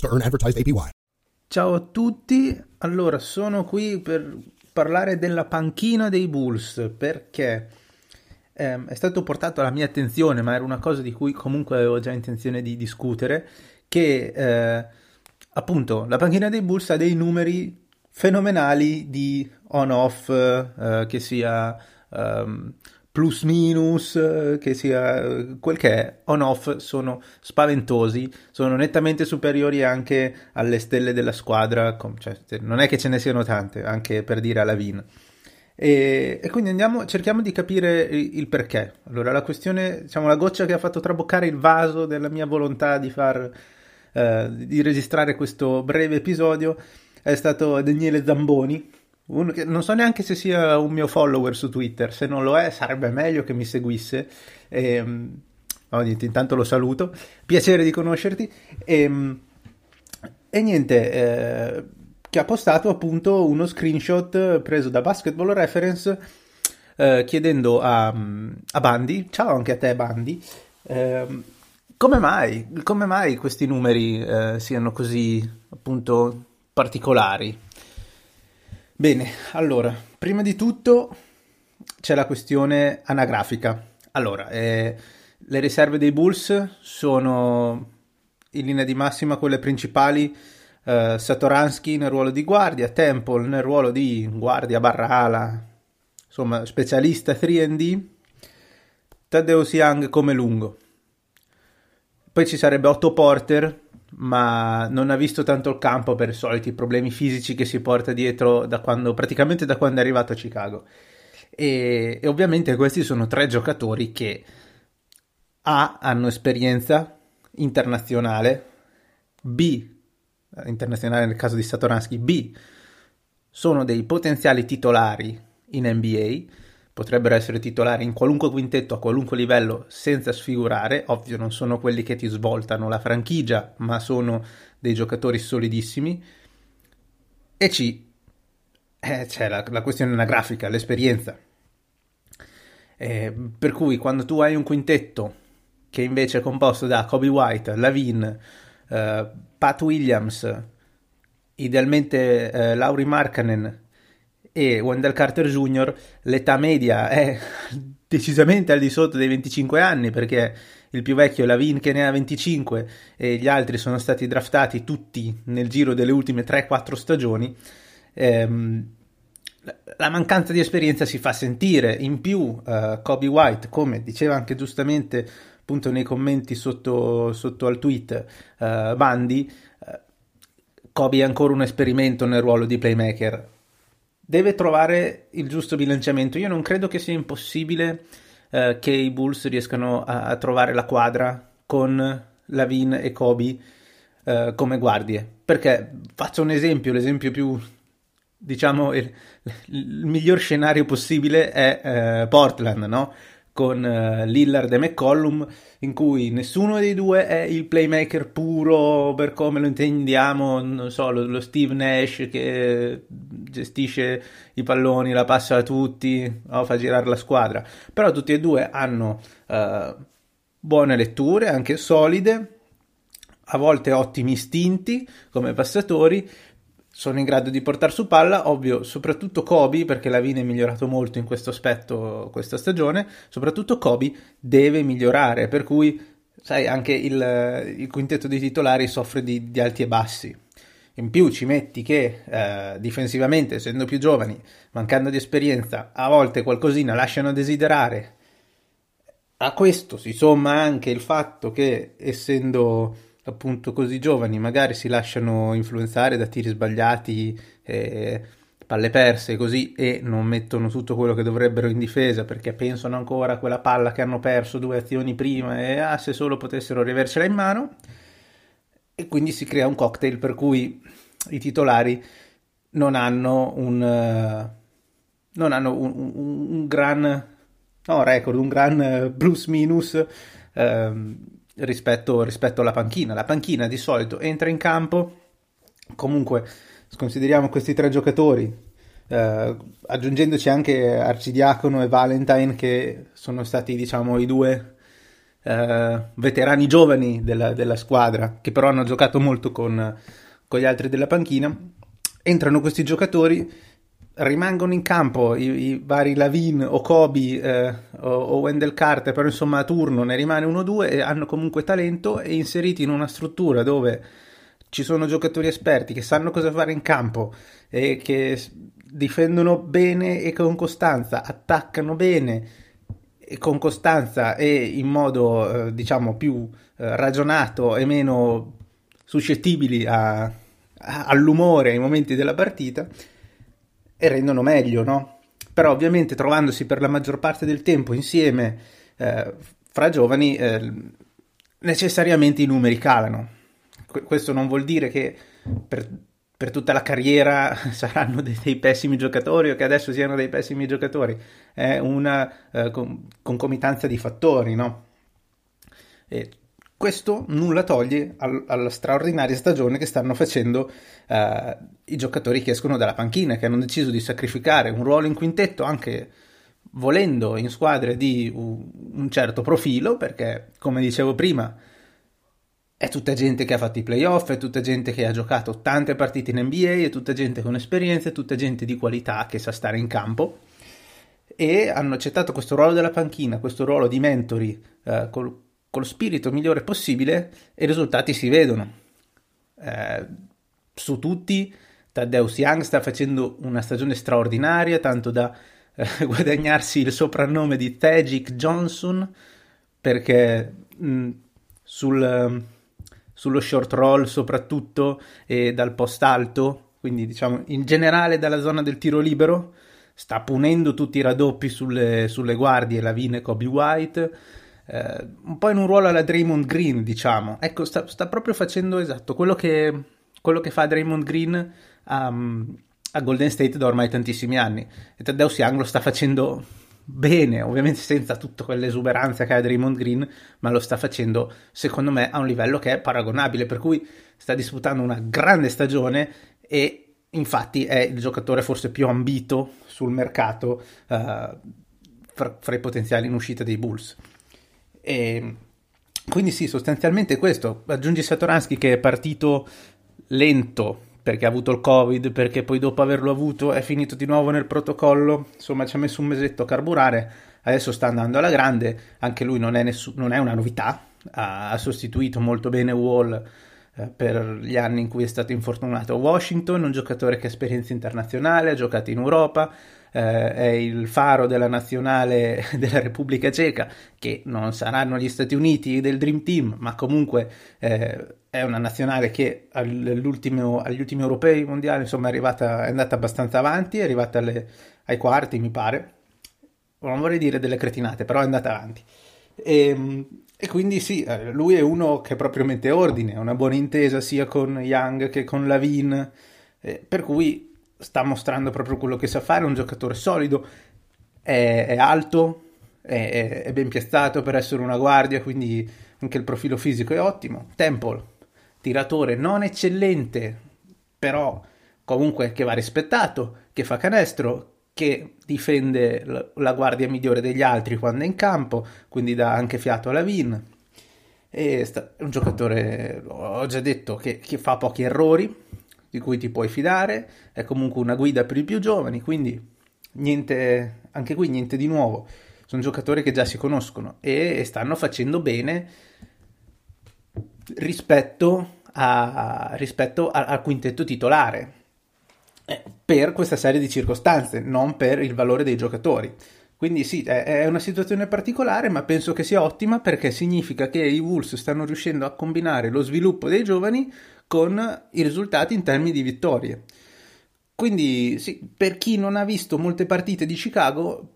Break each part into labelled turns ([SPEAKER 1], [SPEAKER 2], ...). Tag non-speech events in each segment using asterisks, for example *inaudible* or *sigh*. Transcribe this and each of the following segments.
[SPEAKER 1] to earn advertised APY.
[SPEAKER 2] Ciao a tutti, allora sono qui per parlare della panchina dei Bulls perché ehm, è stato portato alla mia attenzione, ma era una cosa di cui comunque avevo già intenzione di discutere, che eh, appunto la panchina dei Bulls ha dei numeri fenomenali di on-off, eh, che sia... Um, plus minus, eh, che sia eh, quel che è, on off sono spaventosi, sono nettamente superiori anche alle stelle della squadra, cioè, non è che ce ne siano tante, anche per dire alla Vin. E, e, quindi andiamo, cerchiamo di capire il, perché. Allora, la questione, diciamo, la goccia che ha fatto traboccare il vaso della mia volontà di far, eh, di registrare questo breve episodio è stato Daniele Zamboni, che, non so neanche se sia un mio follower su Twitter, se non lo è sarebbe meglio che mi seguisse. E, ehm, oh, niente, intanto lo saluto, piacere di conoscerti. E, ehm, e niente, eh, che ha postato appunto uno screenshot preso da Basketball Reference eh, chiedendo a, a Bandi, ciao anche a te Bandi, eh, come mai, come mai questi numeri eh, siano così appunto particolari? Bene, allora, prima di tutto c'è la questione anagrafica. Allora, eh, le riserve dei Bulls sono in linea di massima quelle principali. Eh, Satoransky nel ruolo di guardia, Temple nel ruolo di guardia barra ala, insomma, specialista 3D, Tadeusz Young come lungo. Poi ci sarebbe Otto Porter ma non ha visto tanto il campo per i soliti problemi fisici che si porta dietro da quando, praticamente da quando è arrivato a Chicago. E, e ovviamente questi sono tre giocatori che A hanno esperienza internazionale, B internazionale nel caso di Satoransky, B sono dei potenziali titolari in NBA potrebbero essere titolari in qualunque quintetto a qualunque livello senza sfigurare, ovvio non sono quelli che ti svoltano la franchigia, ma sono dei giocatori solidissimi. E C, eh, c'è la, la questione anagrafica, l'esperienza. Eh, per cui quando tu hai un quintetto che invece è composto da Kobe White, Lavin, eh, Pat Williams, idealmente eh, Lauri Markkanen e Wendell Carter Jr. l'età media è *laughs* decisamente al di sotto dei 25 anni perché il più vecchio è Lavin che ne ha 25 e gli altri sono stati draftati tutti nel giro delle ultime 3-4 stagioni. Ehm, la mancanza di esperienza si fa sentire, in più uh, Kobe White, come diceva anche giustamente appunto nei commenti sotto, sotto al tweet uh, Bandi, uh, Kobe è ancora un esperimento nel ruolo di playmaker deve trovare il giusto bilanciamento. Io non credo che sia impossibile eh, che i Bulls riescano a, a, trovare la quadra con Lavin e Kobe eh, come guardie. Perché faccio un esempio, l'esempio più diciamo il, il miglior scenario possibile è eh, Portland, no? Con uh, Lillard e McCollum, in cui nessuno dei due è il playmaker puro per come lo intendiamo, non so, lo, lo Steve Nash che gestisce i palloni, la passa a tutti, o fa girare la squadra. Però tutti e due hanno uh, buone letture, anche solide, a volte ottimi istinti come passatori, sono in grado di portare su palla, ovvio, soprattutto Kobe, perché la Vine è migliorato molto in questo aspetto questa stagione, soprattutto Kobe deve migliorare, per cui, sai, anche il, il quintetto dei titolari soffre di, di, alti e bassi. In più ci metti che eh, difensivamente, essendo più giovani, mancando di esperienza, a volte qualcosina lasciano a desiderare. A questo si somma anche il fatto che, essendo appunto così giovani magari si lasciano influenzare da tiri sbagliati, eh, palle perse così e non mettono tutto quello che dovrebbero in difesa perché pensano ancora a quella palla che hanno perso due azioni prima e ah, se solo potessero riavercela in mano. e quindi si crea un cocktail per cui i titolari non hanno un, uh, non hanno un, un, un gran no, record, un gran plus minus uh, rispetto, rispetto alla panchina. La panchina di solito entra in campo, comunque consideriamo questi tre giocatori, eh, aggiungendoci anche Arcidiacono e Valentine che sono stati diciamo i due eh, veterani giovani della, della, squadra che però hanno giocato molto con, con, gli altri della panchina entrano questi giocatori rimangono in campo i, i vari Lavin o Kobe eh, o, o, Wendell Carter però insomma a turno ne rimane uno o due e hanno comunque talento e inseriti in una struttura dove ci sono giocatori esperti che sanno cosa fare in campo e che difendono bene e con costanza, attaccano bene e con costanza e in modo eh, diciamo più eh, ragionato e meno suscettibili a, a, all'umore ai momenti della partita e rendono meglio, no? Però ovviamente trovandosi per la maggior parte del tempo insieme eh, fra giovani eh, necessariamente i numeri calano questo non vuol dire che per, per tutta la carriera *laughs* saranno dei, dei, pessimi giocatori o che adesso siano dei pessimi giocatori, è una eh, con, concomitanza di fattori, no? E questo nulla toglie al, alla straordinaria stagione che stanno facendo eh, i giocatori che escono dalla panchina, che hanno deciso di sacrificare un ruolo in quintetto anche volendo in squadre di un, certo profilo, perché come dicevo prima è tutta gente che ha fatto i playoff, è tutta gente che ha giocato tante partite in NBA, è tutta gente con esperienza, è tutta gente di qualità che sa stare in campo. E hanno accettato questo ruolo della panchina, questo ruolo di mentori eh, col, con lo spirito migliore possibile e i risultati si vedono. Eh, su tutti, Taddeus Young sta facendo una stagione straordinaria, tanto da eh, *laughs* guadagnarsi il soprannome di Tagic Johnson, perché mh, sul sullo short roll soprattutto e dal post alto, quindi diciamo in generale dalla zona del tiro libero, sta punendo tutti i raddoppi sulle, sulle guardie, Lavine e Kobe White, eh, un po' in un ruolo alla Draymond Green, diciamo. Ecco, sta, sta proprio facendo esatto quello che, quello che fa Draymond Green um, a Golden State da ormai tantissimi anni. E Taddeus Young lo sta facendo bene, ovviamente senza tutta quell'esuberanza che ha Draymond Green, ma lo sta facendo secondo me a un livello che è paragonabile, per cui sta disputando una grande stagione e infatti è il giocatore forse più ambito sul mercato uh, fra, fra, i potenziali in uscita dei Bulls. E quindi sì, sostanzialmente questo. Aggiungi Satoransky che è partito lento perché ha avuto il covid, perché poi dopo averlo avuto è finito di nuovo nel protocollo, insomma ci ha messo un mesetto a carburare, adesso sta andando alla grande, anche lui non è, nessu- non è una novità, ha, ha, sostituito molto bene Wall eh, per gli anni in cui è stato infortunato a Washington, un giocatore che ha esperienza internazionale, ha giocato in Europa, eh, è il faro della nazionale *laughs* della Repubblica Ceca, che non saranno gli Stati Uniti del Dream Team, ma comunque eh, è una nazionale che agli ultimi europei mondiali insomma, è, arrivata, è andata abbastanza avanti, è arrivata alle, ai quarti, mi pare. Non vorrei dire delle cretinate, però è andata avanti. E, ehm, e quindi sì, eh, lui è uno che proprio mette ordine, ha una buona intesa sia con Young che con Lavin, eh, per cui sta mostrando proprio quello che sa fare, è un giocatore solido, è, è alto, è, è, ben piazzato per essere una guardia, quindi anche il profilo fisico è ottimo. Temple, tiratore non eccellente, però comunque che va rispettato, che fa canestro, che difende la, guardia migliore degli altri quando è in campo, quindi dà anche fiato alla Vin. È un giocatore, ho già detto, che, che fa pochi errori, di cui ti puoi fidare, è comunque una guida per i più giovani, quindi niente, anche qui niente di nuovo. Sono giocatori che già si conoscono e stanno facendo bene rispetto, a, rispetto al quintetto titolare per questa serie di circostanze, non per il valore dei giocatori. Quindi sì, è una situazione particolare, ma penso che sia ottima perché significa che i Wolves stanno riuscendo a combinare lo sviluppo dei giovani con i risultati in termini di vittorie. Quindi sì, per chi non ha visto molte partite di Chicago,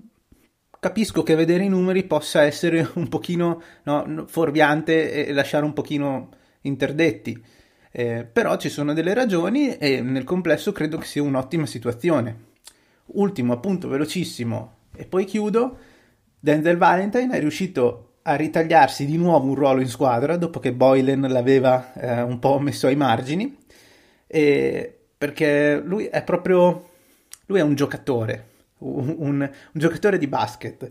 [SPEAKER 2] capisco che vedere i numeri possa essere un pochino no, fuorviante e lasciare un pochino interdetti. Eh, però ci sono delle ragioni e nel complesso credo che sia un'ottima situazione. Ultimo appunto velocissimo e poi chiudo. Denzel Valentine è riuscito a ritagliarsi di nuovo un ruolo in squadra dopo che Boylan l'aveva eh, un po' messo ai margini e perché lui è proprio lui è un giocatore un, un, un giocatore di basket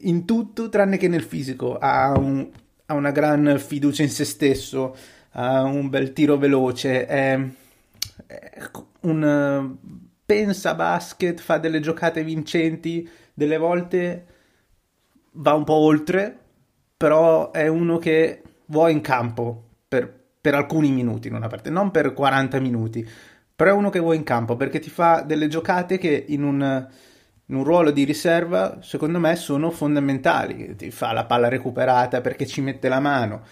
[SPEAKER 2] in tutto tranne che nel fisico ha, un, ha una gran fiducia in se stesso ha un bel tiro veloce è, è un pensa basket fa delle giocate vincenti delle volte va un po' oltre però è uno che vuoi in campo per, per alcuni minuti in una parte, non per 40 minuti, però è uno che vuoi in campo perché ti fa delle giocate che in un, in un ruolo di riserva, secondo me, sono fondamentali. Ti fa la palla recuperata perché ci mette la mano,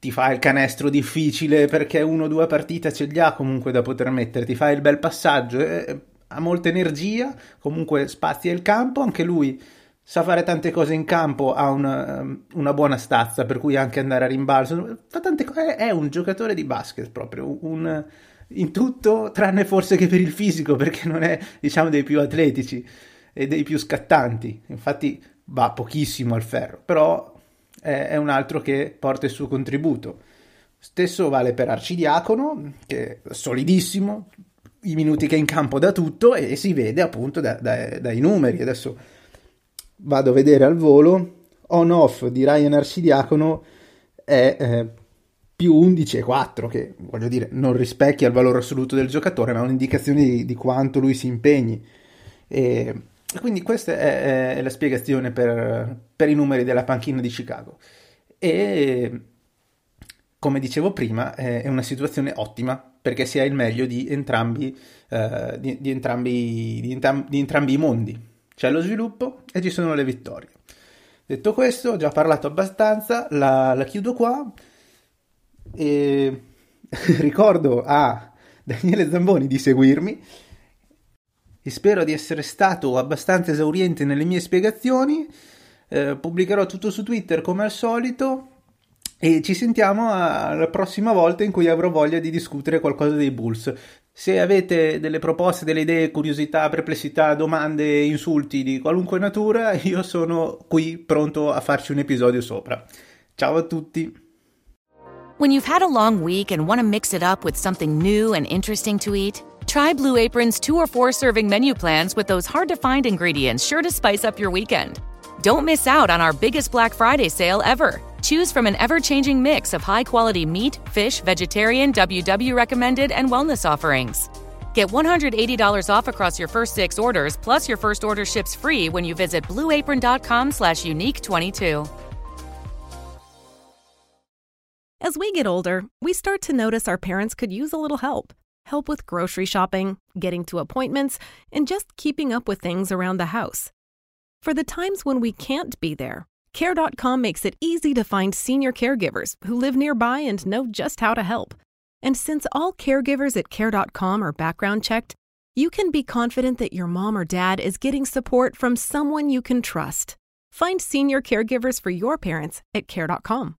[SPEAKER 2] ti fa il canestro difficile perché uno o due partite ce li ha comunque da poter mettere, ti fa il bel passaggio, eh, ha molta energia, comunque spazia il campo, anche lui sa fare tante cose in campo, ha una, una, buona stazza, per cui anche andare a rimbalzo, fa tante cose, è un giocatore di basket proprio, un, in tutto, tranne forse che per il fisico, perché non è, diciamo, dei più atletici e dei più scattanti, infatti va pochissimo al ferro, però è, un altro che porta il suo contributo. Stesso vale per Arcidiacono, che è solidissimo, i minuti che è in campo da tutto e si vede appunto da, da, dai numeri. Adesso vado a vedere al volo, on-off di Ryan Arcidiacono è eh, più 11,4, che voglio dire non rispecchia il valore assoluto del giocatore, ma è un'indicazione di, di quanto lui si impegni. E, quindi questa è, è la spiegazione per, per, i numeri della panchina di Chicago. E come dicevo prima, è una situazione ottima perché si ha il meglio di entrambi, uh, di, di, entrambi, di, entram- di entrambi i mondi c'è lo sviluppo e ci sono le vittorie. Detto questo, ho già parlato abbastanza, la, la chiudo qua e *laughs* ricordo a Daniele Zamboni di seguirmi e spero di essere stato abbastanza esauriente nelle mie spiegazioni. Eh, pubblicherò tutto su Twitter come al solito e ci sentiamo alla prossima volta in cui avrò voglia di discutere qualcosa dei Bulls. Se avete delle proposte, delle idee, curiosità, perplessità, domande, insulti di qualunque natura, *laughs* io sono qui pronto a farci un episodio sopra. Ciao a tutti!
[SPEAKER 3] When you've had a long week and want to mix it up with something new and interesting to eat, try Blue Apron's two or four serving menu plans with those hard to find ingredients sure to spice up your weekend. Don't miss out on our biggest Black Friday sale ever. Choose from an ever changing mix of high quality meat, fish, vegetarian, WW recommended, and wellness offerings. Get $180 off across your first six orders, plus your first order ships free when you visit blueapron.com slash unique 22.
[SPEAKER 4] As we get older, we start to notice our parents could use a little help. Help with grocery shopping, getting to appointments, and just keeping up with things around the house. For the times when we can't be there, Care.com makes it easy to find senior caregivers who live nearby and know just how to help. And since all caregivers at Care.com are background checked, you can be confident that your mom or dad is getting support from someone you can trust. Find senior caregivers for your parents at Care.com.